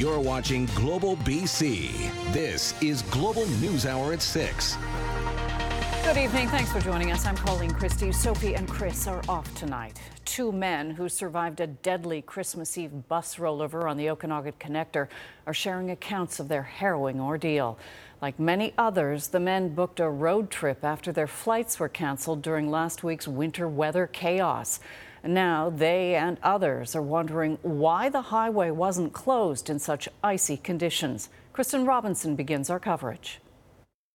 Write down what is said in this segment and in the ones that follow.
You're watching Global BC. This is Global News Hour at 6. Good evening. Thanks for joining us. I'm Colleen Christie. Sophie and Chris are off tonight. Two men who survived a deadly Christmas Eve bus rollover on the Okanagan Connector are sharing accounts of their harrowing ordeal. Like many others, the men booked a road trip after their flights were canceled during last week's winter weather chaos. Now they and others are wondering why the highway wasn't closed in such icy conditions. Kristen Robinson begins our coverage.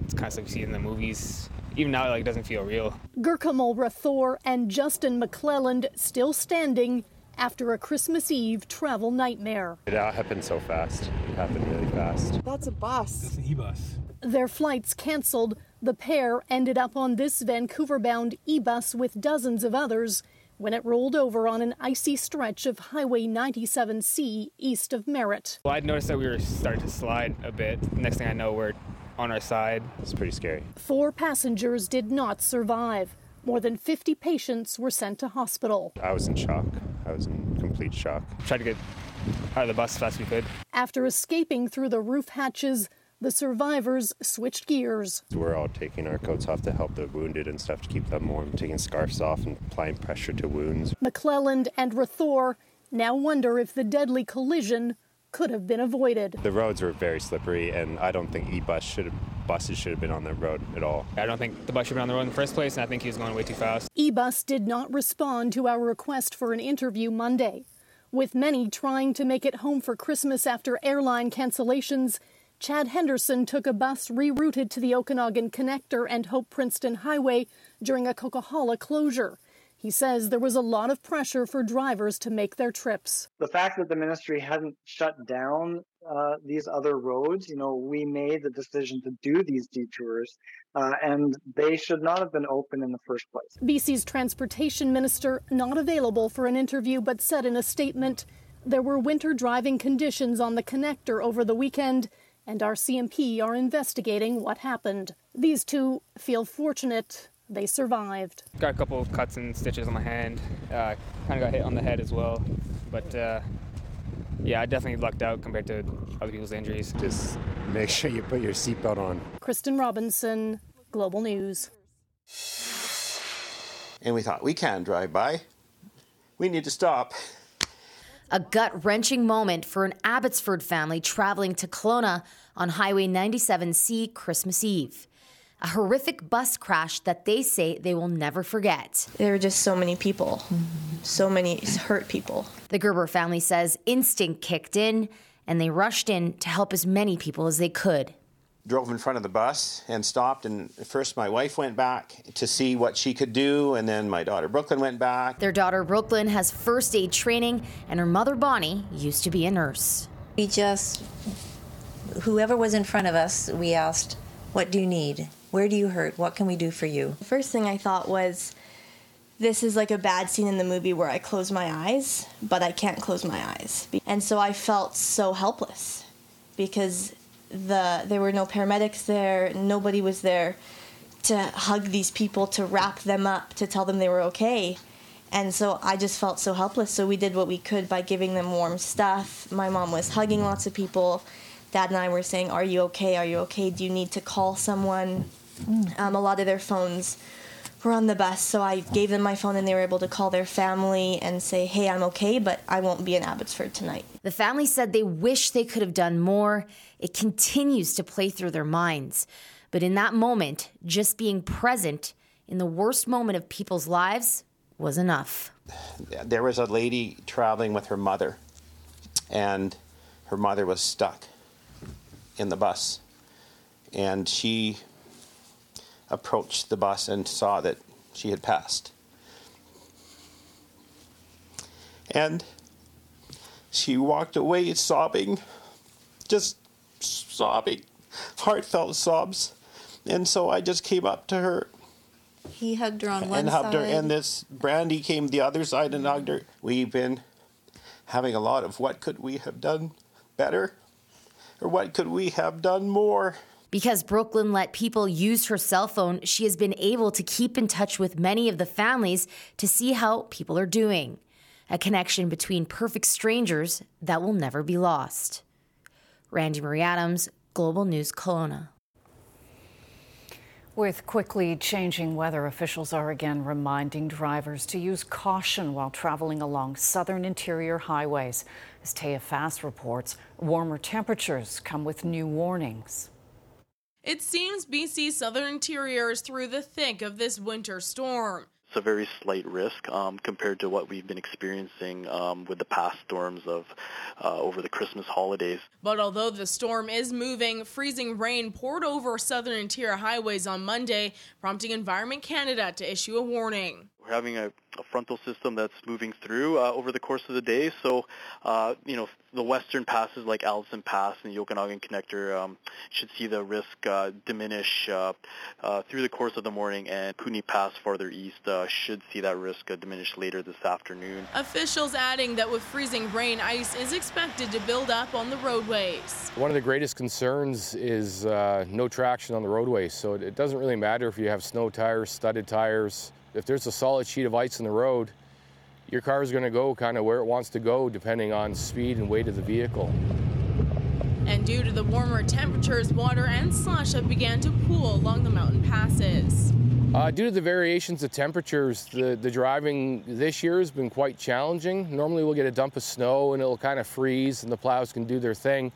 It's kind of like you see in the movies. Even now, it like, it doesn't feel real. Gurkamal Rathor and Justin McClelland still standing after a Christmas Eve travel nightmare. It all happened so fast. It happened really fast. That's a bus. That's an e-bus. Their flights canceled. The pair ended up on this Vancouver bound e bus with dozens of others when it rolled over on an icy stretch of Highway 97C east of Merritt. Well, I'd noticed that we were starting to slide a bit. Next thing I know, we're on our side. It's pretty scary. Four passengers did not survive. More than 50 patients were sent to hospital. I was in shock. I was in complete shock. Tried to get out of the bus as fast as we could. After escaping through the roof hatches, the survivors switched gears. We're all taking our coats off to help the wounded and stuff to keep them warm, taking scarves off and applying pressure to wounds. McClelland and Rathor now wonder if the deadly collision could have been avoided. The roads were very slippery, and I don't think e-bus should have, buses should have been on the road at all. I don't think the bus should have been on the road in the first place, and I think he was going way too fast. E-bus did not respond to our request for an interview Monday. With many trying to make it home for Christmas after airline cancellations, Chad Henderson took a bus rerouted to the Okanagan Connector and Hope Princeton Highway during a Coquihalla closure. He says there was a lot of pressure for drivers to make their trips. The fact that the ministry hadn't shut down uh, these other roads, you know, we made the decision to do these detours, uh, and they should not have been open in the first place. BC's transportation minister not available for an interview, but said in a statement there were winter driving conditions on the connector over the weekend and RCMP are investigating what happened. These two feel fortunate they survived. Got a couple of cuts and stitches on my hand. Uh, kind of got hit on the head as well. But uh, yeah, I definitely lucked out compared to other people's injuries. Just make sure you put your seatbelt on. Kristen Robinson, Global News. And we thought, we can't drive by. We need to stop. A gut wrenching moment for an Abbotsford family traveling to Kelowna on Highway 97C Christmas Eve. A horrific bus crash that they say they will never forget. There were just so many people, so many hurt people. The Gerber family says instinct kicked in and they rushed in to help as many people as they could drove in front of the bus and stopped. And first, my wife went back to see what she could do, and then my daughter Brooklyn went back. Their daughter Brooklyn has first aid training, and her mother Bonnie used to be a nurse. We just, whoever was in front of us, we asked, What do you need? Where do you hurt? What can we do for you? The first thing I thought was, this is like a bad scene in the movie where I close my eyes, but I can't close my eyes. And so I felt so helpless because the there were no paramedics there. Nobody was there to hug these people to wrap them up to tell them they were okay. And so i just felt so helpless. So we did what we could by giving them warm stuff. My mom was hugging lots of people. Dad and i were saying are you okay? Are you okay? Do you need to call someone? Um, a lot of their phones were on the bus so i gave them my phone and they were able to call their family and say hey i'm okay but i won't be in abbotsford tonight the family said they wish they could have done more it continues to play through their minds. But in that moment, just being present in the worst moment of people's lives was enough. There was a lady traveling with her mother, and her mother was stuck in the bus. And she approached the bus and saw that she had passed. And She walked away sobbing, just sobbing, heartfelt sobs. And so I just came up to her He hugged her on one and hugged side. her, and this Brandy came the other side and hugged her. We've been having a lot of what could we have done better, or what could we have done more. Because Brooklyn let people use her cell phone, she has been able to keep in touch with many of the families to see how people are doing. A connection between perfect strangers that will never be lost. Randy Marie Adams, Global News Kelowna. With quickly changing weather, officials are again reminding drivers to use caution while traveling along southern interior highways. As Taya Fast reports, warmer temperatures come with new warnings. It seems BC's southern interior is through the thick of this winter storm. It's a very slight risk um, compared to what we've been experiencing um, with the past storms of uh, over the Christmas holidays. But although the storm is moving, freezing rain poured over southern interior highways on Monday, prompting Environment Canada to issue a warning. We're having a, a frontal system that's moving through uh, over the course of the day. So, uh, you know, the western passes like Allison Pass and the Okanagan Connector um, should see the risk uh, diminish uh, uh, through the course of the morning, and Kootenay Pass farther east uh, should see that risk uh, diminish later this afternoon. Officials adding that with freezing rain, ice is expected to build up on the roadways. One of the greatest concerns is uh, no traction on the roadways. So it, it doesn't really matter if you have snow tires, studded tires. If there's a solid sheet of ice in the road, your car is going to go kind of where it wants to go depending on speed and weight of the vehicle. And due to the warmer temperatures, water and slush have began to pool along the mountain passes. Uh, due to the variations of temperatures, the, the driving this year has been quite challenging. Normally, we'll get a dump of snow and it'll kind of freeze, and the plows can do their thing.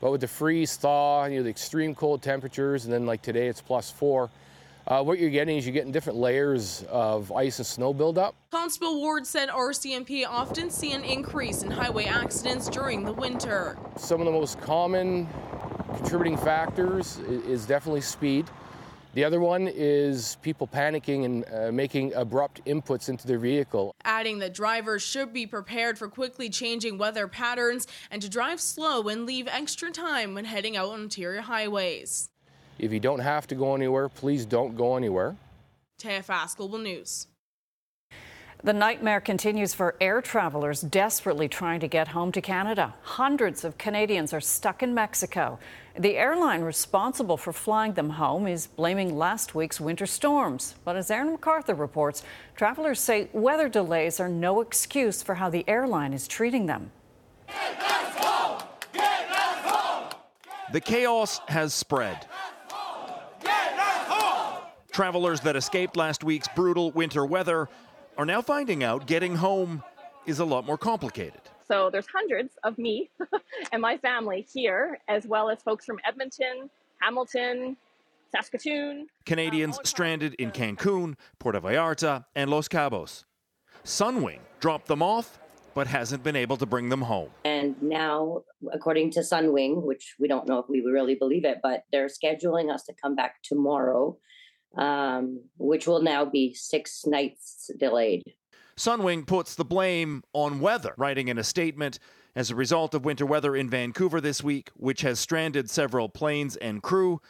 But with the freeze thaw, you know, the extreme cold temperatures, and then like today it's plus four, uh, what you're getting is you're getting different layers of ice and snow buildup. Constable Ward said RCMP often see an increase in highway accidents during the winter. Some of the most common contributing factors is definitely speed. The other one is people panicking and uh, making abrupt inputs into their vehicle. Adding that drivers should be prepared for quickly changing weather patterns and to drive slow and leave extra time when heading out on interior highways. If you don't have to go anywhere, please don't go anywhere. Taya Fast, Global News. The nightmare continues for air travelers desperately trying to get home to Canada. Hundreds of Canadians are stuck in Mexico. The airline responsible for flying them home is blaming last week's winter storms. But as Aaron MacArthur reports, travelers say weather delays are no excuse for how the airline is treating them. The chaos has spread. Travelers that escaped last week's brutal winter weather are now finding out getting home is a lot more complicated. So there's hundreds of me and my family here, as well as folks from Edmonton, Hamilton, Saskatoon. Canadians stranded in Cancun, Puerto Vallarta, and Los Cabos. Sunwing dropped them off, but hasn't been able to bring them home. And now, according to Sunwing, which we don't know if we really believe it, but they're scheduling us to come back tomorrow, um, which will now be six nights delayed. Sunwing puts the blame on weather, writing in a statement as a result of winter weather in Vancouver this week, which has stranded several planes and crew.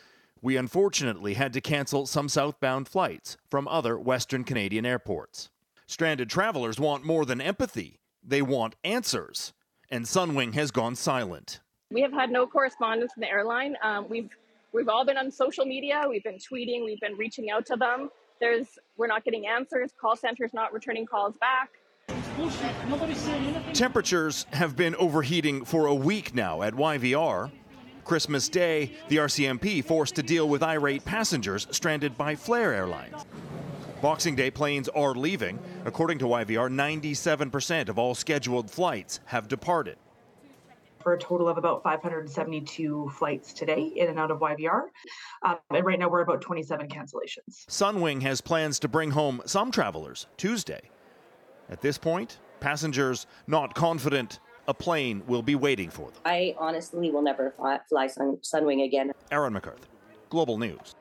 We unfortunately had to cancel some southbound flights from other Western Canadian airports. Stranded travelers want more than empathy, they want answers. And Sunwing has gone silent. We have had no correspondence from the airline. Um, we've we've all been on social media. We've been tweeting. We've been reaching out to them. There's we're not getting answers. Call centers not returning calls back. Temperatures have been overheating for a week now at YVR. Christmas Day, the RCMP forced to deal with irate passengers stranded by Flair Airlines. Boxing Day planes are leaving. According to YVR, 97% of all scheduled flights have departed. For a total of about 572 flights today in and out of YVR. Um, and right now we're about 27 cancellations. Sunwing has plans to bring home some travelers Tuesday. At this point, passengers not confident a plane will be waiting for them. I honestly will never fly, fly Sun, Sunwing again. Aaron MacArthur, Global News.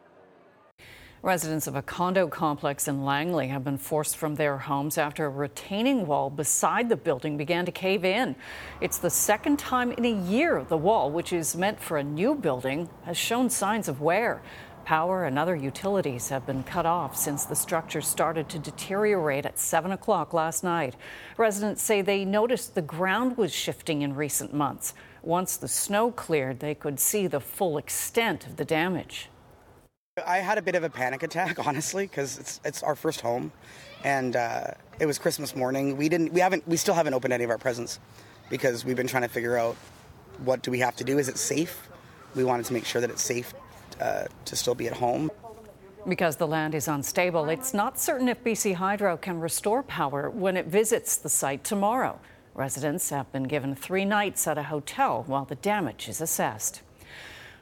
Residents of a condo complex in Langley have been forced from their homes after a retaining wall beside the building began to cave in. It's the second time in a year the wall, which is meant for a new building, has shown signs of wear. Power and other utilities have been cut off since the structure started to deteriorate at 7 o'clock last night. Residents say they noticed the ground was shifting in recent months. Once the snow cleared, they could see the full extent of the damage. I had a bit of a panic attack, honestly, because it's it's our first home, and uh, it was Christmas morning. We didn't, we haven't, we still haven't opened any of our presents because we've been trying to figure out what do we have to do. Is it safe? We wanted to make sure that it's safe uh, to still be at home. Because the land is unstable, it's not certain if BC Hydro can restore power when it visits the site tomorrow. Residents have been given three nights at a hotel while the damage is assessed.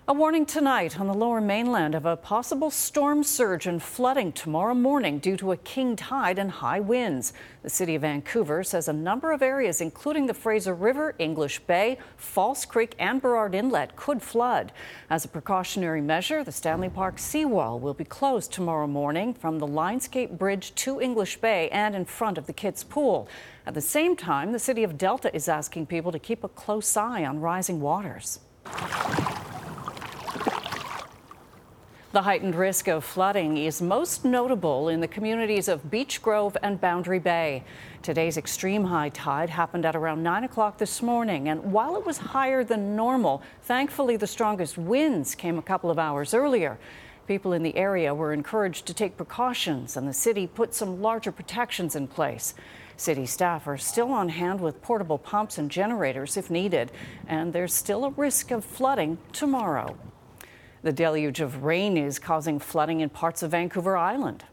A warning tonight on the lower mainland of a possible storm surge and flooding tomorrow morning due to a king tide and high winds. The city of Vancouver says a number of areas, including the Fraser River, English Bay, False Creek, and Burrard Inlet, could flood. As a precautionary measure, the Stanley Park seawall will be closed tomorrow morning from the Lionsgate Bridge to English Bay and in front of the kids' pool. At the same time, the city of Delta is asking people to keep a close eye on rising waters. The heightened risk of flooding is most notable in the communities of Beach Grove and Boundary Bay. Today's extreme high tide happened at around 9 o'clock this morning, and while it was higher than normal, thankfully the strongest winds came a couple of hours earlier. People in the area were encouraged to take precautions, and the city put some larger protections in place. City staff are still on hand with portable pumps and generators if needed, and there's still a risk of flooding tomorrow. The deluge of rain is causing flooding in parts of Vancouver Island.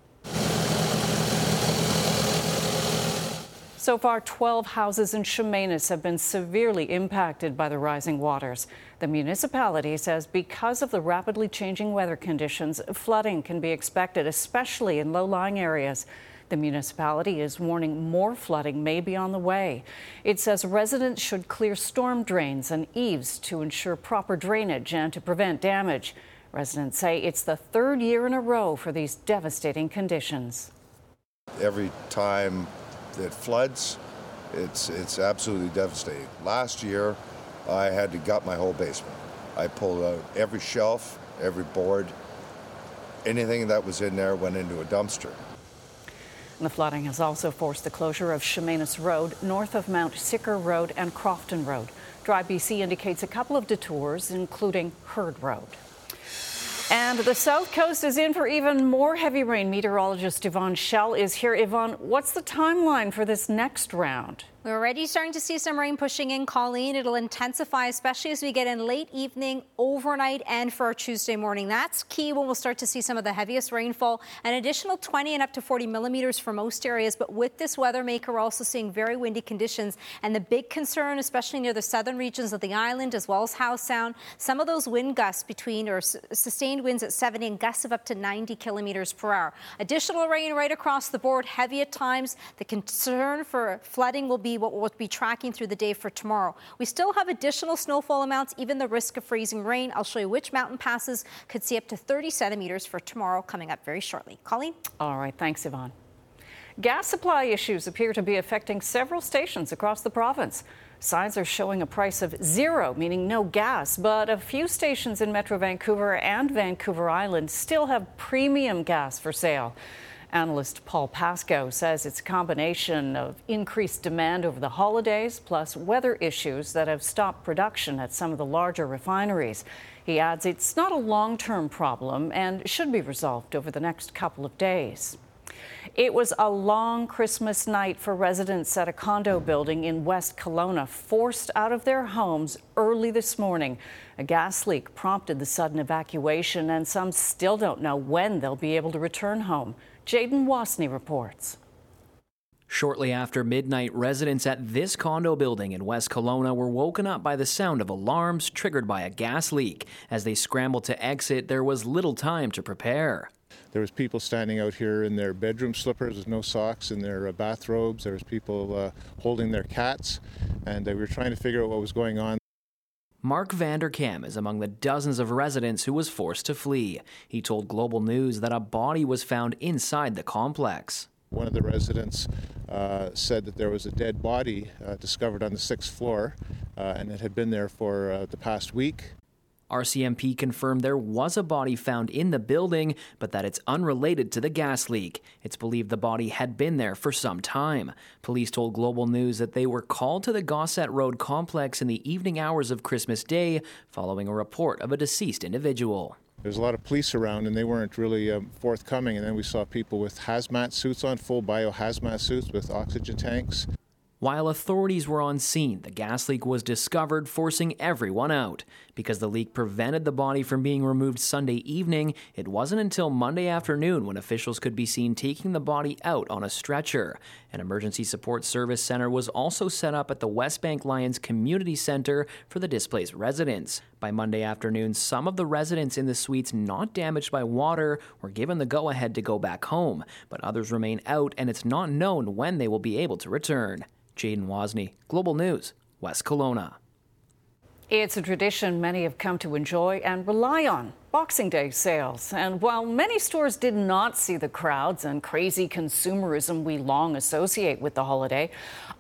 So far, 12 houses in Chemainus have been severely impacted by the rising waters. The municipality says because of the rapidly changing weather conditions, flooding can be expected, especially in low lying areas. The municipality is warning more flooding may be on the way. It says residents should clear storm drains and eaves to ensure proper drainage and to prevent damage. Residents say it's the third year in a row for these devastating conditions. Every time it floods, it's, it's absolutely devastating. Last year, I had to gut my whole basement. I pulled out every shelf, every board, anything that was in there went into a dumpster. The flooding has also forced the closure of Chemainus Road, north of Mount Sicker Road and Crofton Road. Drive BC indicates a couple of detours, including Herd Road. And the South Coast is in for even more heavy rain. Meteorologist Yvonne Shell is here. Yvonne, what's the timeline for this next round? We're already starting to see some rain pushing in, Colleen. It'll intensify, especially as we get in late evening, overnight, and for our Tuesday morning. That's key when we'll start to see some of the heaviest rainfall, an additional 20 and up to 40 millimeters for most areas. But with this weather maker, we're also seeing very windy conditions. And the big concern, especially near the southern regions of the island, as well as Howe Sound, some of those wind gusts between or sustained winds at 70 and gusts of up to 90 kilometers per hour. Additional rain right across the board, heavy at times. The concern for flooding will be what we'll be tracking through the day for tomorrow. We still have additional snowfall amounts, even the risk of freezing rain. I'll show you which mountain passes could see up to 30 centimeters for tomorrow coming up very shortly. Colleen? All right. Thanks, Yvonne. Gas supply issues appear to be affecting several stations across the province. Signs are showing a price of zero, meaning no gas, but a few stations in Metro Vancouver and Vancouver Island still have premium gas for sale. Analyst Paul Pasco says it's a combination of increased demand over the holidays plus weather issues that have stopped production at some of the larger refineries. He adds it's not a long term problem and should be resolved over the next couple of days. It was a long Christmas night for residents at a condo building in West Kelowna, forced out of their homes early this morning. A gas leak prompted the sudden evacuation, and some still don't know when they'll be able to return home. Jaden Wasney reports. Shortly after midnight, residents at this condo building in West Kelowna were woken up by the sound of alarms triggered by a gas leak. As they scrambled to exit, there was little time to prepare. There was people standing out here in their bedroom slippers with no socks, in their uh, bathrobes. There was people uh, holding their cats, and they were trying to figure out what was going on. Mark Vanderkam is among the dozens of residents who was forced to flee. He told Global News that a body was found inside the complex. One of the residents uh, said that there was a dead body uh, discovered on the sixth floor, uh, and it had been there for uh, the past week. RCMP confirmed there was a body found in the building, but that it's unrelated to the gas leak. It's believed the body had been there for some time. Police told Global News that they were called to the Gossett Road complex in the evening hours of Christmas Day following a report of a deceased individual. There's a lot of police around, and they weren't really um, forthcoming. And then we saw people with hazmat suits on, full bio hazmat suits with oxygen tanks. While authorities were on scene, the gas leak was discovered, forcing everyone out. Because the leak prevented the body from being removed Sunday evening, it wasn't until Monday afternoon when officials could be seen taking the body out on a stretcher. An emergency support service center was also set up at the Westbank Lions Community Center for the displaced residents. By Monday afternoon, some of the residents in the suites not damaged by water were given the go ahead to go back home, but others remain out, and it's not known when they will be able to return. Jaden Wasney, Global News, West Kelowna. It's a tradition many have come to enjoy and rely on Boxing Day sales. And while many stores did not see the crowds and crazy consumerism we long associate with the holiday,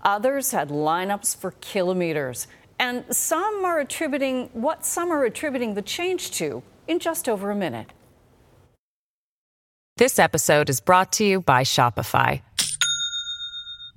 others had lineups for kilometers. And some are attributing what some are attributing the change to in just over a minute. This episode is brought to you by Shopify.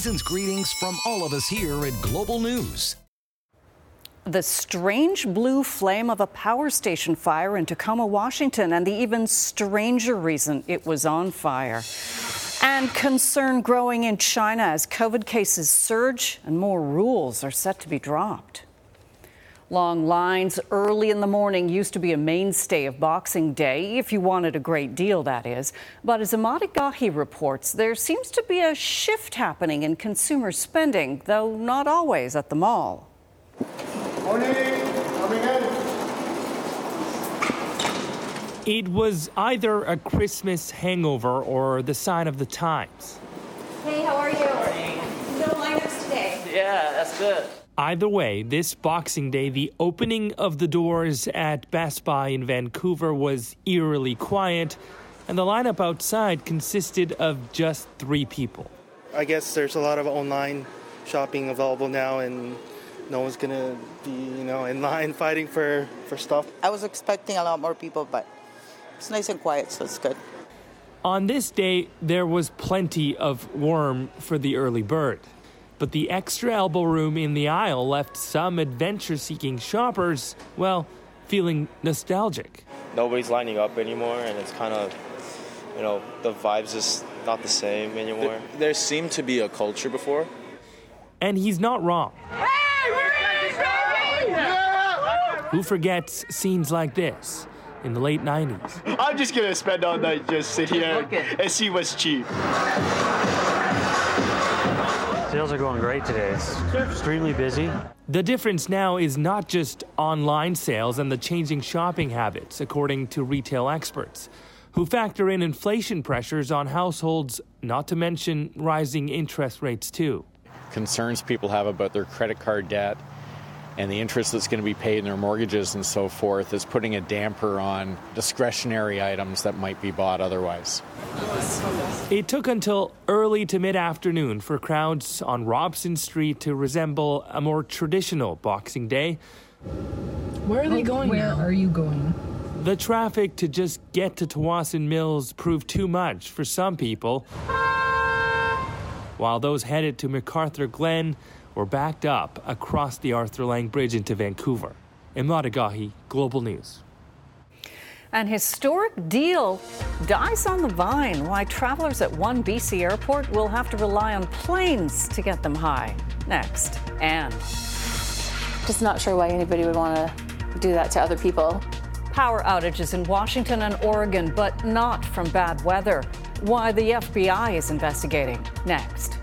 Season's greetings from all of us here at Global News. The strange blue flame of a power station fire in Tacoma, Washington, and the even stranger reason it was on fire. And concern growing in China as COVID cases surge and more rules are set to be dropped. Long lines early in the morning used to be a mainstay of Boxing Day, if you wanted a great deal, that is. But as Emad Agahi reports, there seems to be a shift happening in consumer spending, though not always at the mall. Morning, coming in. It was either a Christmas hangover or the sign of the times. Hey, how are you? No lineups today. Yeah, that's good. Either way, this Boxing Day, the opening of the doors at Best Buy in Vancouver was eerily quiet, and the lineup outside consisted of just three people. I guess there's a lot of online shopping available now, and no one's gonna be, you know, in line fighting for, for stuff. I was expecting a lot more people, but it's nice and quiet, so it's good. On this day, there was plenty of worm for the early bird. But the extra elbow room in the aisle left some adventure seeking shoppers, well, feeling nostalgic. Nobody's lining up anymore, and it's kind of, you know, the vibe's just not the same anymore. There, there seemed to be a culture before. And he's not wrong. Who forgets scenes like this in the late 90s? I'm just gonna spend all night just sit here and see what's cheap. Sales are going great today. It's extremely busy. The difference now is not just online sales and the changing shopping habits, according to retail experts, who factor in inflation pressures on households, not to mention rising interest rates, too. Concerns people have about their credit card debt and the interest that's going to be paid in their mortgages and so forth is putting a damper on discretionary items that might be bought otherwise. It took until early to mid afternoon for crowds on Robson Street to resemble a more traditional Boxing Day. Where are they going Where now? are you going? The traffic to just get to Tsawwassen Mills proved too much for some people, while those headed to McArthurGlen were backed up across the Arthur Laing Bridge into Vancouver. Emad Agahi, Global News. An historic deal dies on the vine. Why travelers at one BC airport will have to rely on planes to get them high. Next. And. Just not sure why anybody would want to do that to other people. Power outages in Washington and Oregon, but not from bad weather. Why the FBI is investigating. Next.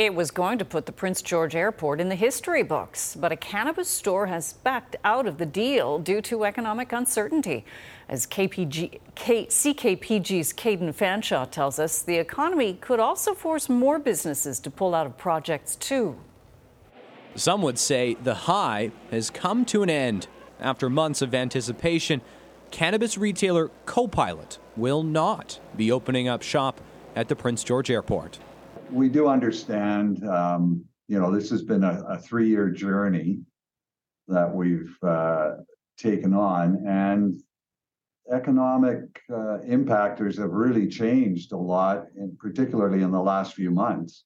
It was going to put the Prince George Airport in the history books, but a cannabis store has backed out of the deal due to economic uncertainty. As KPG, K, CKPG's Caden Fanshaw tells us, the economy could also force more businesses to pull out of projects too. Some would say the high has come to an end. After months of anticipation, cannabis retailer Copilot will not be opening up shop at the Prince George Airport we do understand, um, you know, this has been a, a three-year journey that we've uh, taken on, and economic uh, impactors have really changed a lot, and particularly in the last few months.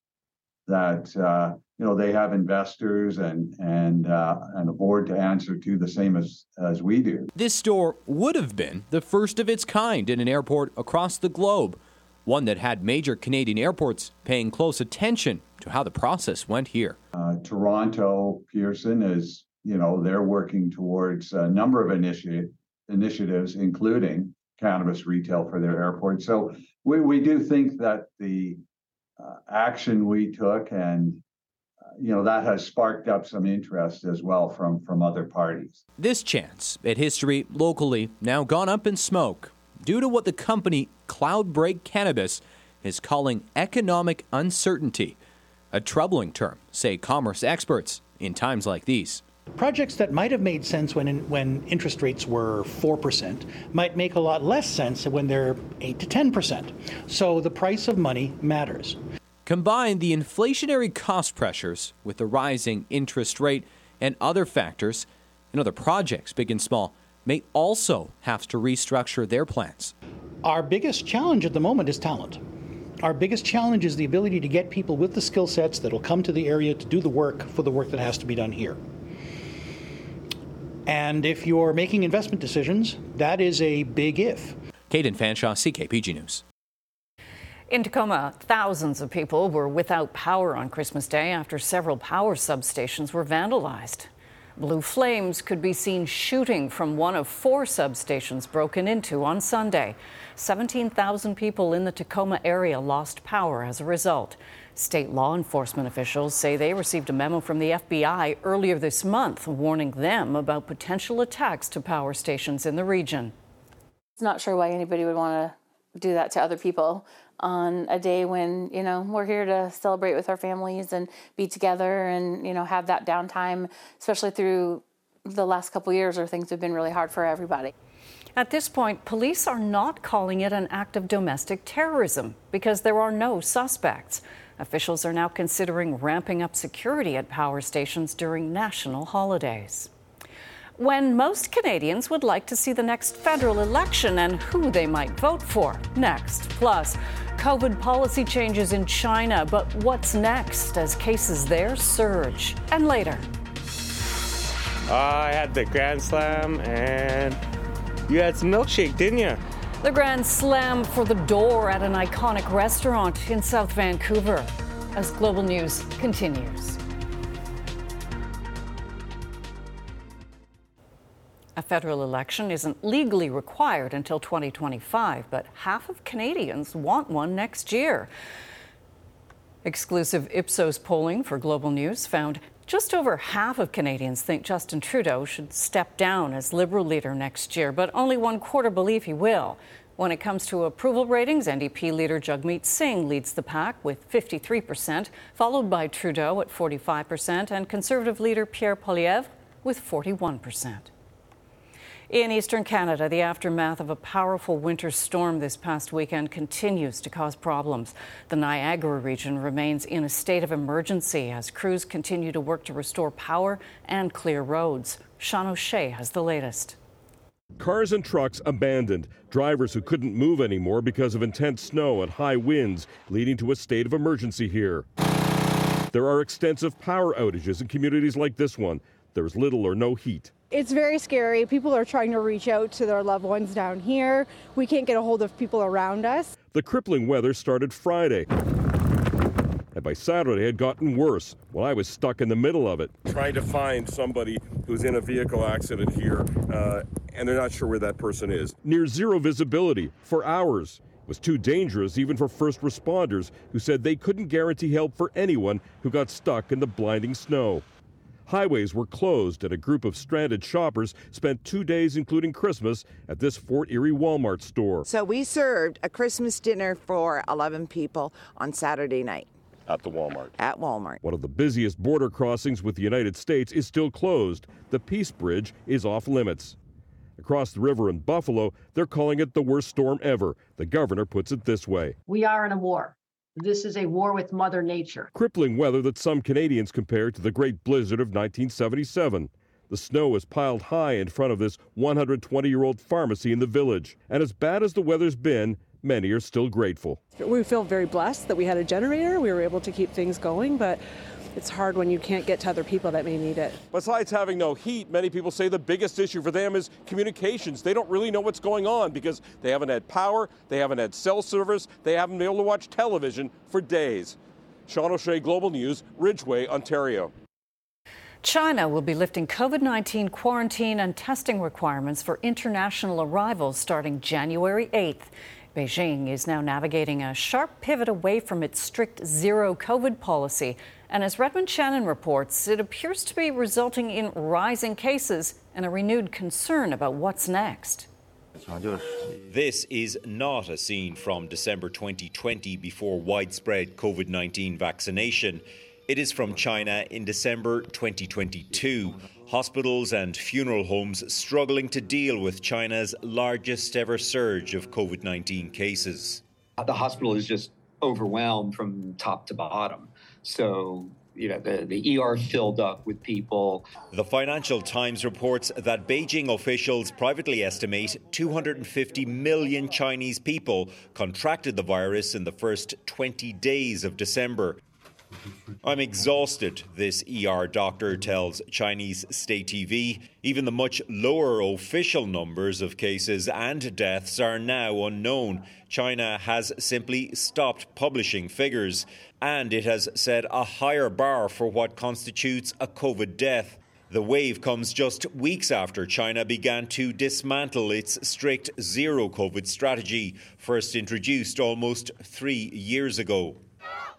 That uh, you know they have investors and and uh, and a board to answer to the same as as we do. This store would have been the first of its kind in an airport across the globe one that had major Canadian airports paying close attention to how the process went here. Uh, Toronto Pearson is, you know, they're working towards a number of initi- initiatives, including cannabis retail for their airport. So we, we do think that the uh, action we took and uh, you know that has sparked up some interest as well from from other parties. This chance at history locally now gone up in smoke due to what the company Cloudbreak Cannabis is calling economic uncertainty, a troubling term, say commerce experts, in times like these. Projects that might have made sense when, in, when interest rates were 4% might make a lot less sense when they're 8 to 10%. So the price of money matters. Combine the inflationary cost pressures with the rising interest rate and other factors, and other projects, big and small, may also have to restructure their plans. Our biggest challenge at the moment is talent. Our biggest challenge is the ability to get people with the skill sets that will come to the area to do the work for the work that has to be done here. And if you're making investment decisions, that is a big if. Caden Fanshaw, CKPG News. In Tacoma, thousands of people were without power on Christmas Day after several power substations were vandalized. Blue flames could be seen shooting from one of four substations broken into on Sunday. 17,000 people in the Tacoma area lost power as a result. State law enforcement officials say they received a memo from the FBI earlier this month warning them about potential attacks to power stations in the region. It's not sure why anybody would want to do that to other people on a day when you know we're here to celebrate with our families and be together and you know have that downtime especially through the last couple years where things have been really hard for everybody at this point police are not calling it an act of domestic terrorism because there are no suspects officials are now considering ramping up security at power stations during national holidays when most Canadians would like to see the next federal election and who they might vote for. Next. Plus, COVID policy changes in China, but what's next as cases there surge? And later. I had the Grand Slam and you had some milkshake, didn't you? The Grand Slam for the door at an iconic restaurant in South Vancouver as Global News continues. A federal election isn't legally required until 2025, but half of Canadians want one next year. Exclusive Ipsos polling for Global News found just over half of Canadians think Justin Trudeau should step down as Liberal leader next year, but only one quarter believe he will. When it comes to approval ratings, NDP leader Jagmeet Singh leads the pack with 53%, followed by Trudeau at 45%, and Conservative leader Pierre Poilievre with 41%. In eastern Canada, the aftermath of a powerful winter storm this past weekend continues to cause problems. The Niagara region remains in a state of emergency as crews continue to work to restore power and clear roads. Sean O'Shea has the latest. Cars and trucks abandoned. Drivers who couldn't move anymore because of intense snow and high winds, leading to a state of emergency here. There are extensive power outages in communities like this one. there's little or no heat. It's very scary. People are trying to reach out to their loved ones down here. We can't get a hold of people around us. The crippling weather started Friday. And by Saturday, it had gotten worse. Well, I was stuck in the middle of it. Trying to find somebody who's in a vehicle accident here, uh, and they're not sure where that person is. Near zero visibility for hours. It was too dangerous even for first responders who said they couldn't guarantee help for anyone who got stuck in the blinding snow. Highways were closed, and a group of stranded shoppers spent two days, including Christmas, at this Fort Erie Walmart store. So we served a Christmas dinner for 11 people on Saturday night. At the Walmart. At Walmart. One of the busiest border crossings with the United States is still closed. The Peace Bridge is off limits. Across the river in Buffalo, they're calling it the worst storm ever. The governor puts it this way We are in a war. This is a war with Mother Nature. Crippling weather that some Canadians compare to the great blizzard of 1977. The snow is piled high in front of this 120 year old pharmacy in the village. And as bad as the weather's been, many are still grateful. We feel very blessed that we had a generator. We were able to keep things going, but it's hard when you can't get to other people that may need it. Besides having no heat, many people say the biggest issue for them is communications. They don't really know what's going on because they haven't had power, they haven't had cell service, they haven't been able to watch television for days. Sean O'Shea, Global News, Ridgeway, Ontario. China will be lifting COVID 19 quarantine and testing requirements for international arrivals starting January 8th. Beijing is now navigating a sharp pivot away from its strict zero COVID policy. And as Redmond Shannon reports, it appears to be resulting in rising cases and a renewed concern about what's next. This is not a scene from December 2020 before widespread COVID 19 vaccination. It is from China in December 2022. Hospitals and funeral homes struggling to deal with China's largest ever surge of COVID 19 cases. The hospital is just overwhelmed from top to bottom. So, you know, the, the ER filled up with people. The Financial Times reports that Beijing officials privately estimate 250 million Chinese people contracted the virus in the first 20 days of December. I'm exhausted, this ER doctor tells Chinese state TV. Even the much lower official numbers of cases and deaths are now unknown. China has simply stopped publishing figures, and it has set a higher bar for what constitutes a COVID death. The wave comes just weeks after China began to dismantle its strict zero COVID strategy, first introduced almost three years ago.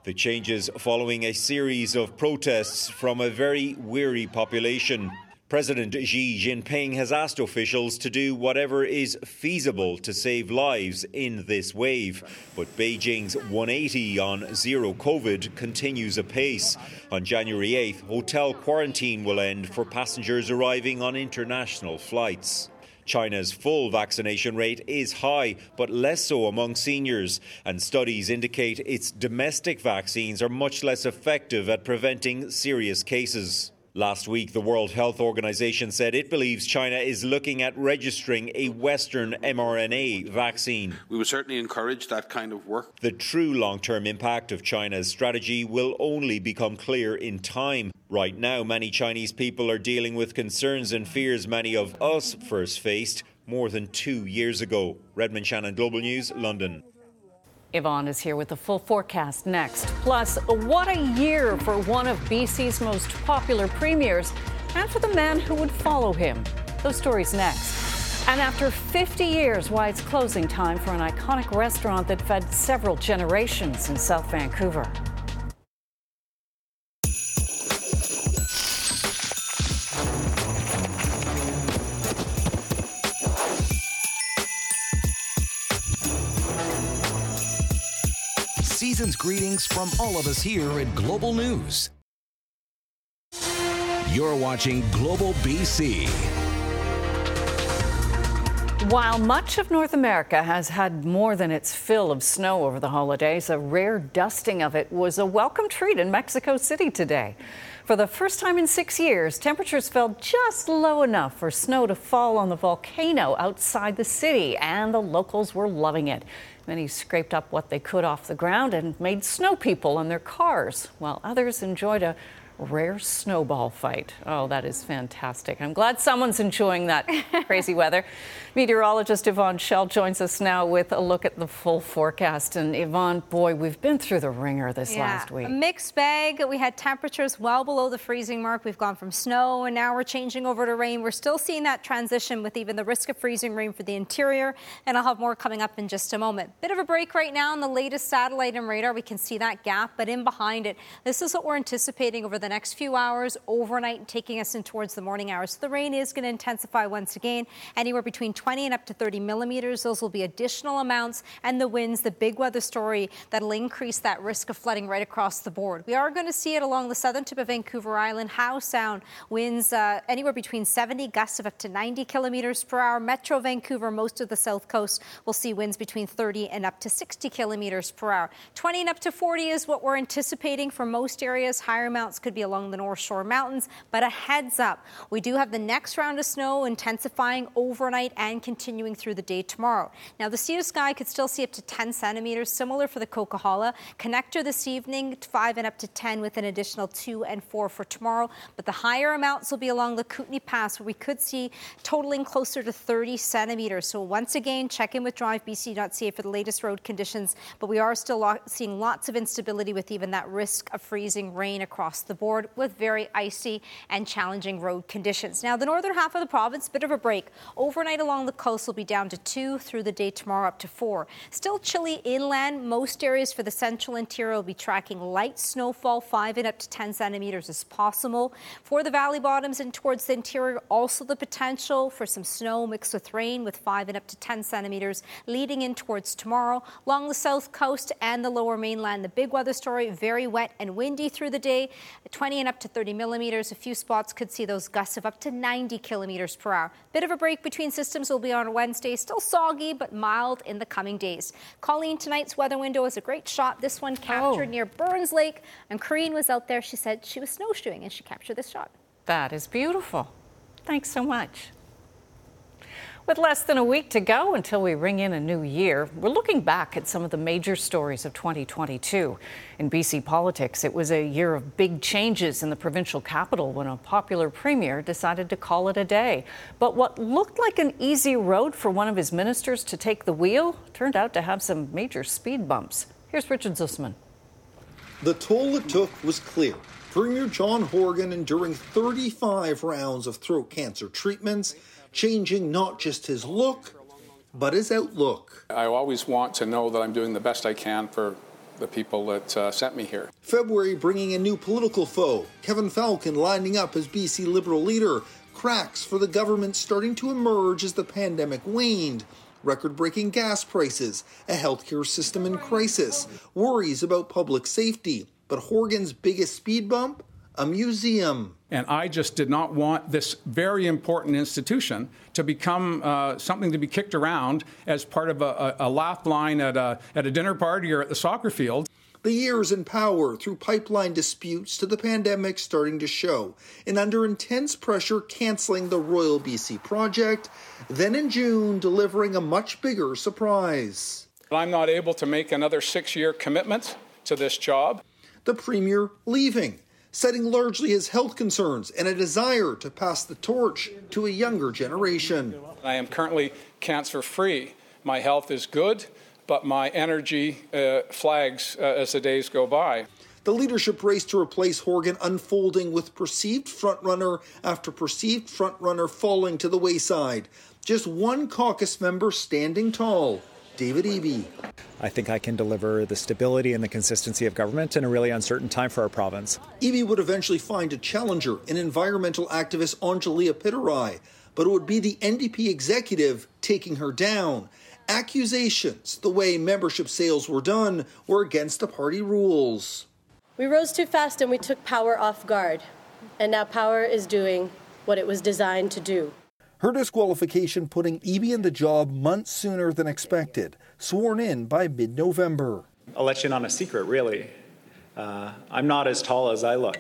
The changes following a series of protests from a very weary population. President Xi Jinping has asked officials to do whatever is feasible to save lives in this wave. But Beijing's 180 on zero COVID continues apace. On January 8th, hotel quarantine will end for passengers arriving on international flights. China's full vaccination rate is high, but less so among seniors, and studies indicate its domestic vaccines are much less effective at preventing serious cases. Last week, the World Health Organization said it believes China is looking at registering a Western mRNA vaccine. We would certainly encourage that kind of work. The true long term impact of China's strategy will only become clear in time. Right now, many Chinese people are dealing with concerns and fears many of us first faced more than two years ago. Redmond Shannon, Global News, London. Yvonne is here with the full forecast next. Plus, what a year for one of BC's most popular premiers and for the man who would follow him. Those stories next. And after 50 years, why it's closing time for an iconic restaurant that fed several generations in South Vancouver. Season's greetings from all of us here at Global News. You're watching Global BC. While much of North America has had more than its fill of snow over the holidays, a rare dusting of it was a welcome treat in Mexico City today. For the first time in six years, temperatures fell just low enough for snow to fall on the volcano outside the city, and the locals were loving it. Many scraped up what they could off the ground and made snow people on their cars, while others enjoyed a rare snowball fight. Oh, that is fantastic. I'm glad someone's enjoying that crazy weather. Meteorologist Yvonne Shell joins us now with a look at the full forecast. And Yvonne, boy, we've been through the ringer this yeah, last week. A mixed bag. We had temperatures well below the freezing mark. We've gone from snow and now we're changing over to rain. We're still seeing that transition with even the risk of freezing rain for the interior. And I'll have more coming up in just a moment. Bit of a break right now on the latest satellite and radar. We can see that gap, but in behind it, this is what we're anticipating over the next few hours, overnight, taking us in towards the morning hours. The rain is going to intensify once again, anywhere between 20 and up to 30 millimeters. Those will be additional amounts, and the winds, the big weather story that'll increase that risk of flooding right across the board. We are going to see it along the southern tip of Vancouver Island. Howe Sound winds uh, anywhere between 70 gusts of up to 90 kilometers per hour. Metro Vancouver, most of the south coast, will see winds between 30 and up to 60 kilometers per hour. 20 and up to 40 is what we're anticipating for most areas. Higher amounts could be along the North Shore Mountains, but a heads up, we do have the next round of snow intensifying overnight and continuing through the day tomorrow. Now, the sea sky could still see up to 10 centimeters, similar for the Coquihalla. Connector this evening, 5 and up to 10 with an additional 2 and 4 for tomorrow. But the higher amounts will be along the Kootenay Pass, where we could see totaling closer to 30 centimeters. So once again, check in with drivebc.ca for the latest road conditions. But we are still seeing lots of instability with even that risk of freezing rain across the board with very icy and challenging road conditions. Now, the northern half of the province, bit of a break. Overnight along the coast will be down to 2 through the day tomorrow up to 4. Still chilly inland. Most areas for the central interior will be tracking light snowfall, 5 and up to 10 centimeters is possible. For the valley bottoms and towards the interior, also the potential for some snow mixed with rain with 5 and up to 10 centimeters leading in towards tomorrow. Along the south coast and the lower mainland, the big weather story, very wet and windy through the day, 20 and up to 30 millimeters. A few spots could see those gusts of up to 90 kilometers per hour. Bit of a break between systems will be on Wednesday. Still soggy, but mild in the coming days. Colleen, tonight's weather window is a great shot. This one captured Oh. near Burns Lake, and Corrine was out there. She said she was snowshoeing, and she captured this shot. That is beautiful. Thanks so much. With less than a week to go until we ring in a new year, we're looking back at some of the major stories of 2022. In BC politics, it was a year of big changes in the provincial capital when a popular premier decided to call it a day. But what looked like an easy road for one of his ministers to take the wheel turned out to have some major speed bumps. Here's Richard Zussman. The toll it took was clear. Premier John Horgan enduring 35 rounds of throat cancer treatments, changing not just his look, but his outlook. I always want to know that I'm doing the best I can for the people that uh, sent me here. February bringing a new political foe, Kevin Falcon lining up as BC Liberal leader, cracks for the government starting to emerge as the pandemic waned. Record breaking gas prices, a healthcare system in crisis, worries about public safety. But Horgan's biggest speed bump? A museum. And I just did not want this very important institution to become uh, something to be kicked around as part of a, a, a laugh line at a, at a dinner party or at the soccer field. The years in power through pipeline disputes to the pandemic starting to show, and under intense pressure canceling the Royal BC project, then in June delivering a much bigger surprise. I'm not able to make another six year commitment to this job. The Premier leaving, citing largely his health concerns and a desire to pass the torch to a younger generation. I am currently cancer free. My health is good, but my energy uh, flags uh, as the days go by. The leadership race to replace Horgan unfolding with perceived frontrunner after perceived frontrunner falling to the wayside. Just one caucus member standing tall. David Eby. I think I can deliver the stability and the consistency of government in a really uncertain time for our province. Eby would eventually find a challenger in environmental activist Anjali Appadurai, but it would be the NDP executive taking her down. Accusations, the way membership sales were done, were against the party rules. We rose too fast and we took power off guard. And now power is doing what it was designed to do. Her disqualification putting Eby in the job months sooner than expected, sworn in by mid November. In on a secret, really. Uh, I'm not as tall as I look.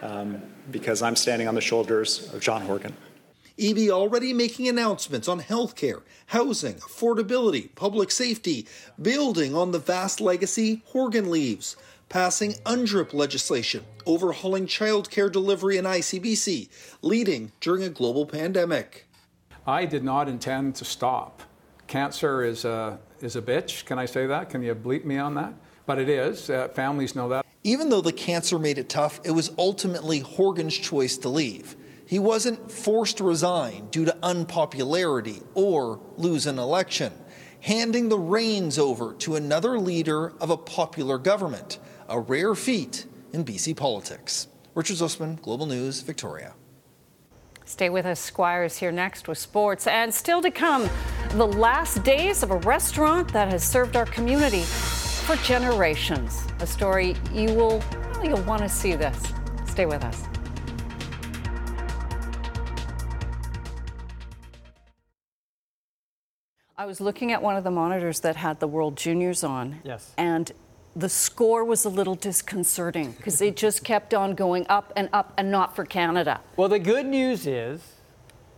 Um, because I'm standing on the shoulders of John Horgan. Eby already making announcements on healthcare, housing, affordability, public safety, building on the vast legacy Horgan leaves. passing UNDRIP legislation, overhauling childcare delivery in ICBC, leading during a global pandemic. I did not intend to stop. Cancer is a, is a bitch. Can I say that? Can you bleep me on that? But it is. Uh, families know that. Even though the cancer made it tough, it was ultimately Horgan's choice to leave. He wasn't forced to resign due to unpopularity or lose an election, handing the reins over to another leader of a popular government, a rare feat in BC politics. Richard Zussman, Global News, Victoria. Stay with us. Squires here next with sports. And still to come, the last days of a restaurant that has served our community for generations. A story you will, you'll want to see this. Stay with us. I was looking at one of the monitors that had the World Juniors on. Yes. And the score was a little disconcerting because it just kept on going up and up and not for Canada. Well, the good news is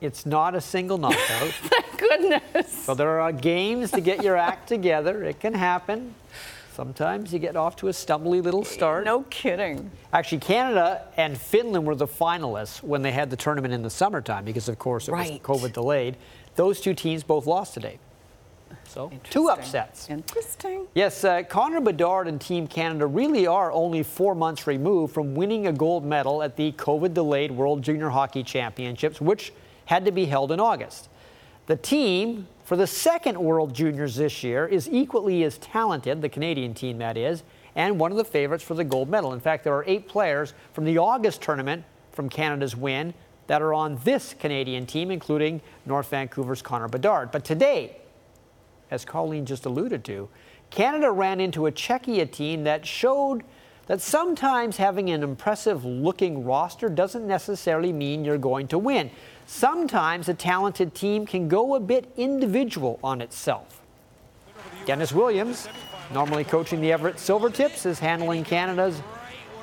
it's not a single knockout. Thank goodness. So there are games to get your act together. It can happen. Sometimes you get off to a stumbly little start. No kidding. Actually, Canada and Finland were the finalists when they had the tournament in the summertime because, of course, it Right. was COVID delayed. Those two teams both lost today. So, two upsets. Interesting. Yes, uh, Connor Bedard and Team Canada really are only four months removed from winning a gold medal at the COVID delayed World Junior Hockey Championships, which had to be held in August. The team for the second World Juniors this year is equally as talented, the Canadian team that is, and one of the favorites for the gold medal. In fact, there are eight players from the August tournament from Canada's win that are on this Canadian team, including North Vancouver's Connor Bedard. But today, as Colleen just alluded to, Canada ran into a Czechia team that showed that sometimes having an impressive looking roster doesn't necessarily mean you're going to win. Sometimes a talented team can go a bit individual on itself. Dennis Williams, normally coaching the Everett Silvertips, is handling Canada's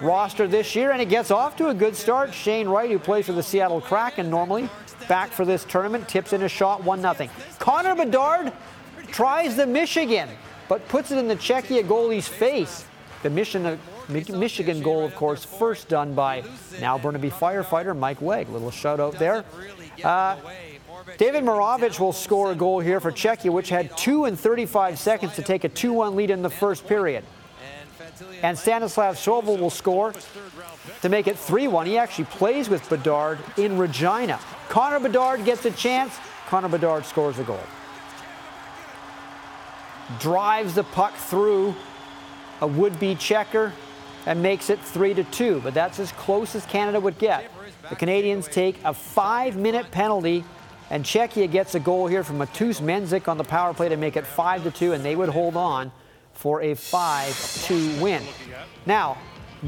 roster this year, and it gets off to a good start. Shane Wright, who plays for the Seattle Kraken normally, back for this tournament, tips in a shot 1 0. Connor Bedard tries the Michigan, but puts it in the Czechia goalie's face. The Michigan, Michigan goal, of course, first done by now Burnaby firefighter Mike Legg. Little shout out there. Uh, David Moravich will score a goal here for Czechia, which had 2 and 35 seconds to take a 2 1 lead in the first period. And Stanislav Svozil will score to make it 3 1. He actually plays with Bedard in Regina. Connor Bedard gets a chance. Connor Bedard scores a goal. Drives the puck through a would be checker and makes it 3 to 2. But that's as close as Canada would get. The Canadians take a five minute penalty, and Czechia gets a goal here from Matus Menzik on the power play to make it 5 to 2, and they would hold on for a 5 2 win. Now,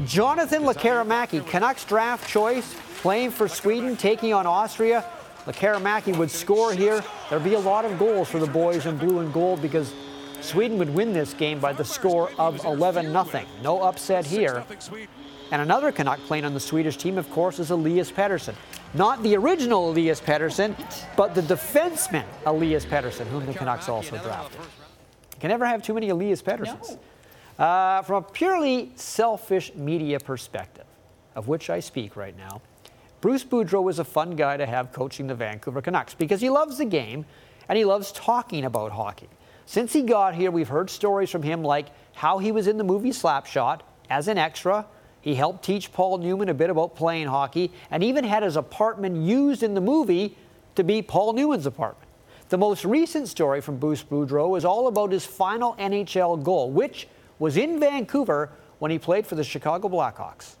Jonathan Lekkerimäki, Canucks draft choice, playing for Sweden, taking on Austria. Lekkerimäki would score here. There'd be a lot of goals for the boys in blue and gold because Sweden would win this game by the score of 11 0. No upset here. And another Canuck playing on the Swedish team, of course, is Elias Pettersson. Not the original Elias Pettersson, but the defenseman Elias Pettersson, whom the Canucks also drafted. You can never have too many Elias Petterssons. Uh, from a purely selfish media perspective, of which I speak right now, Bruce Boudreau is a fun guy to have coaching the Vancouver Canucks because he loves the game and he loves talking about hockey. Since he got here, we've heard stories from him like how he was in the movie Slapshot as an extra. He helped teach Paul Newman a bit about playing hockey and even had his apartment used in the movie to be Paul Newman's apartment. The most recent story from Bruce Boudreau is all about his final NHL goal, which was in Vancouver when he played for the Chicago Blackhawks.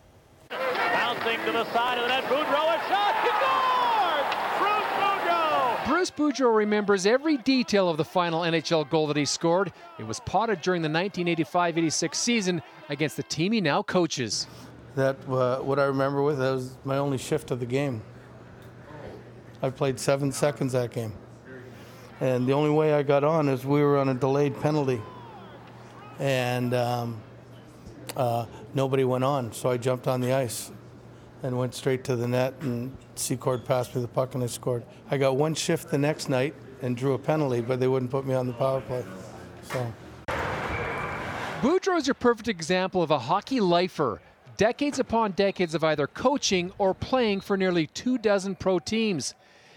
Bouncing to the side of the net, Boudreau a shot. He scored! Bruce Boudreau! Remembers every detail of the final NHL goal that he scored. It was potted during the 1985-86 season against the team he now coaches. That uh, what I remember with that was my only shift of the game. I played seven seconds that game, and the only way I got on is we were on a delayed penalty, and um, uh, nobody went on, so I jumped on the ice and went straight to the net, and Secord passed me the puck and I scored. I got one shift the next night and drew a penalty, but they wouldn't put me on the power play. So Boudreau is your perfect example of a hockey lifer. Decades upon decades of either coaching or playing for nearly two dozen pro teams.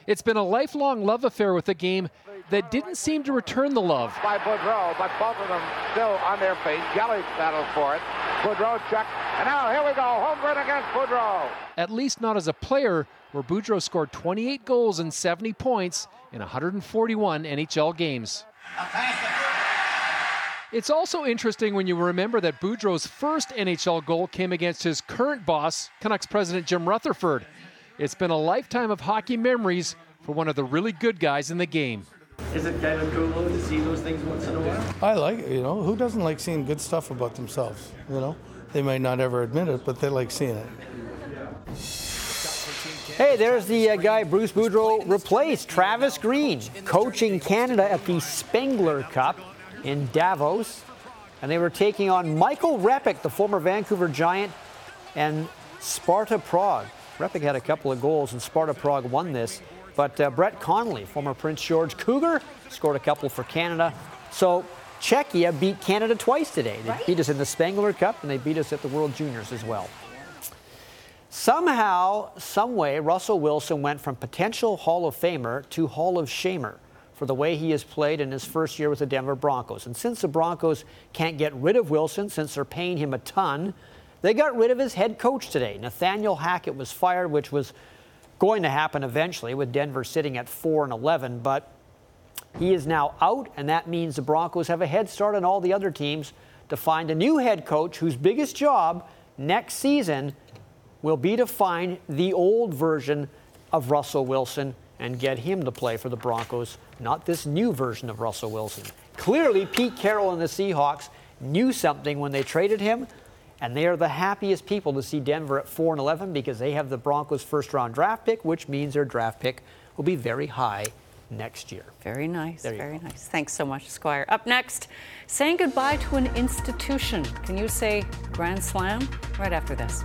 It's been a lifelong love affair with the game that didn't seem to return the love. By Boudreau, but both of them still on their feet. Kelly battles for it. Boudreau check. And now here we go. Home run against Boudreau. At least not as a player, where Boudreau scored 28 goals and 70 points in 141 NHL games. It's also interesting when you remember that Boudreau's first NHL goal came against his current boss, Canucks president Jim Rutherford. It's been a lifetime of hockey memories for one of the really good guys in the game. Is it kind of cool to see those things once in a while? I like it, you know. Who doesn't like seeing good stuff about themselves, you know? They might not ever admit it, but they like seeing it. Hey, there's the uh, guy Bruce Boudreau replaced, Travis Green, coaching Canada at the Spengler Cup in Davos. And they were taking on Michael Repik, the former Vancouver Giant, and Sparta Prague. Repik had a couple of goals, and Sparta Prague won this. But uh, Brett Connolly, former Prince George Cougar, scored a couple for Canada. So Czechia beat Canada twice today. They right. beat us in the Spengler Cup, and they beat us at the World Juniors as well. Somehow, someway, Russell Wilson went from potential Hall of Famer to Hall of Shamer for the way he has played in his first year with the Denver Broncos. And since the Broncos can't get rid of Wilson, since they're paying him a ton, they got rid of his head coach today. Nathaniel Hackett was fired, which was going to happen eventually with Denver sitting at 4 and 11, but he is now out, and that means the Broncos have a head start on all the other teams to find a new head coach whose biggest job next season will be to find the old version of Russell Wilson and get him to play for the Broncos, not this new version of Russell Wilson. Clearly, Pete Carroll and the Seahawks knew something when they traded him, and they are the happiest people to see Denver at 4 and 11 because they have the Broncos' first round draft pick, which means their draft pick will be very high next year. Very nice. Very go. nice. Thanks so much, Squire. Up next, saying goodbye to an institution. Can you say Grand Slam? Right after this.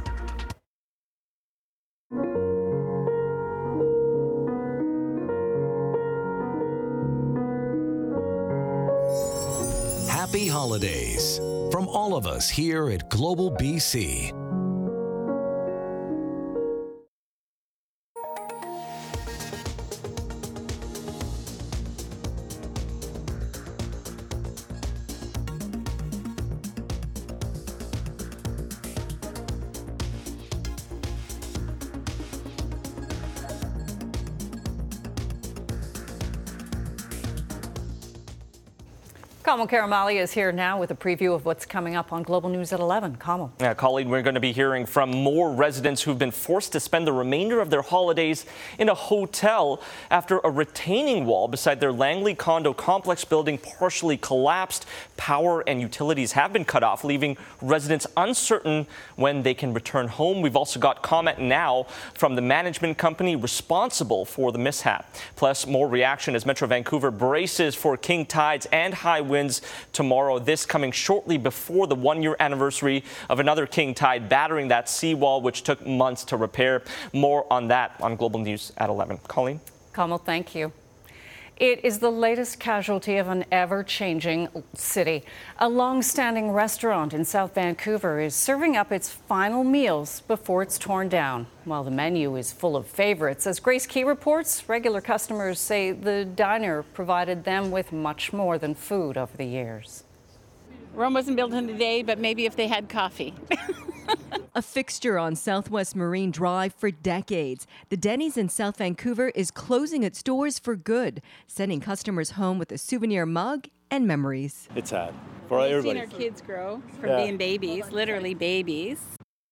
Happy holidays from all of us here at Global BC. Kamil Karamali is here now with a preview of what's coming up on Global News at 11. Kamil. Yeah, Colleen, we're going to be hearing from more residents who've been forced to spend the remainder of their holidays in a hotel after a retaining wall beside their Langley condo complex building partially collapsed. Power and utilities have been cut off, leaving residents uncertain when they can return home. We've also got comment now from the management company responsible for the mishap. Plus, more reaction as Metro Vancouver braces for king tides and high winds wins tomorrow. This coming shortly before the one year anniversary of another king tide battering that seawall, which took months to repair. More on that on Global News at 11. Colleen? Kamil, thank you. It is the latest casualty of an ever changing city. A long standing restaurant in South Vancouver is serving up its final meals before it's torn down. While the menu is full of favorites, as Grace Ke reports, regular customers say the diner provided them with much more than food over the years. Rome wasn't built in a day, but maybe if they had coffee. a fixture on Southwest Marine Drive for decades, the Denny's in South Vancouver is closing its doors for good, sending customers home with a souvenir mug and memories. It's sad for We've everybody. seen our kids grow from yeah. being babies, literally babies,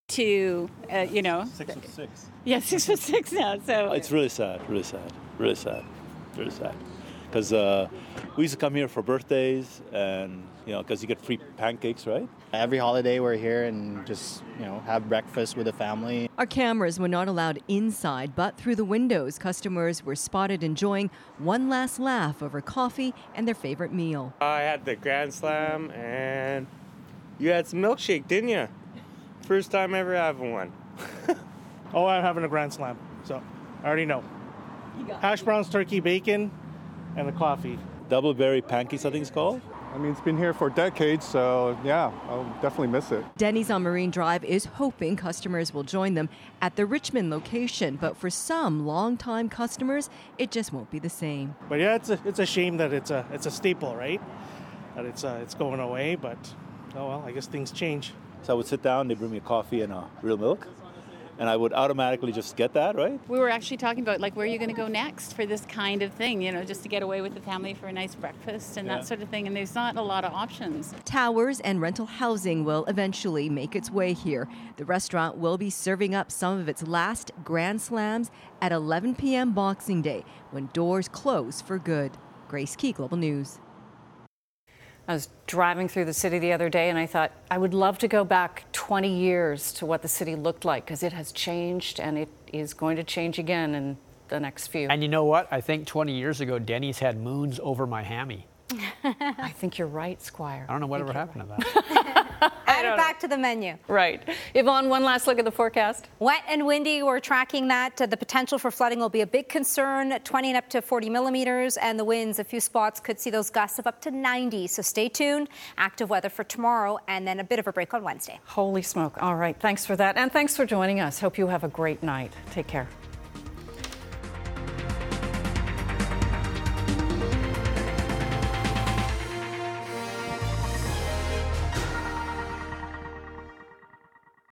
to uh, you know six foot six. Yeah, six foot six now. So it's really sad, really sad, really sad, really sad. Because uh, we used to come here for birthdays and you know, because you get free pancakes, right? Every holiday we're here and just, you know, have breakfast with the family. Our cameras were not allowed inside, but through the windows, customers were spotted enjoying one last laugh over coffee and their favorite meal. I had the Grand Slam and you had some milkshake, didn't you? First time ever having one. oh, I'm having a Grand Slam, so I already know. Hash browns, turkey, bacon, and the coffee. Double berry pancakes, I think it's called. I mean, it's been here for decades, so yeah, I'll definitely miss it. Denny's on Marine Drive is hoping customers will join them at the Richmond location, but for some longtime customers, it just won't be the same. But yeah, it's a, it's a shame that it's a it's a staple, right? That it's uh, it's going away, but oh well, I guess things change. So I would sit down, they bring me a coffee and a real milk, and I would automatically just get that, right? We were actually talking about like where are you going to go next for this kind of thing, you know, just to get away with the family for a nice breakfast and Yeah. that sort of thing. And there's not a lot of options. Towers and rental housing will eventually make its way here. The restaurant will be serving up some of its last Grand Slams at 11 p.m. Boxing Day when doors close for good. Grace Ke, Global News. I was driving through the city the other day and I thought I would love to go back 20 years to what the city looked like because it has changed and it is going to change again in the next few. And you know what? I think 20 years ago, Denny's had moons over my hammy. I think you're right, Squire. I don't know whatever happened to that. Add it back to the menu. Right. Yvonne, one last look at the forecast. Wet and windy, we're tracking that. Uh, the potential for flooding will be a big concern, 20 and up to 40 millimeters, and the winds, a few spots could see those gusts of up to 90. So stay tuned. Active weather for tomorrow, and then a bit of a break on Wednesday. Holy smoke. All right. Thanks for that. And thanks for joining us. Hope you have a great night. Take care.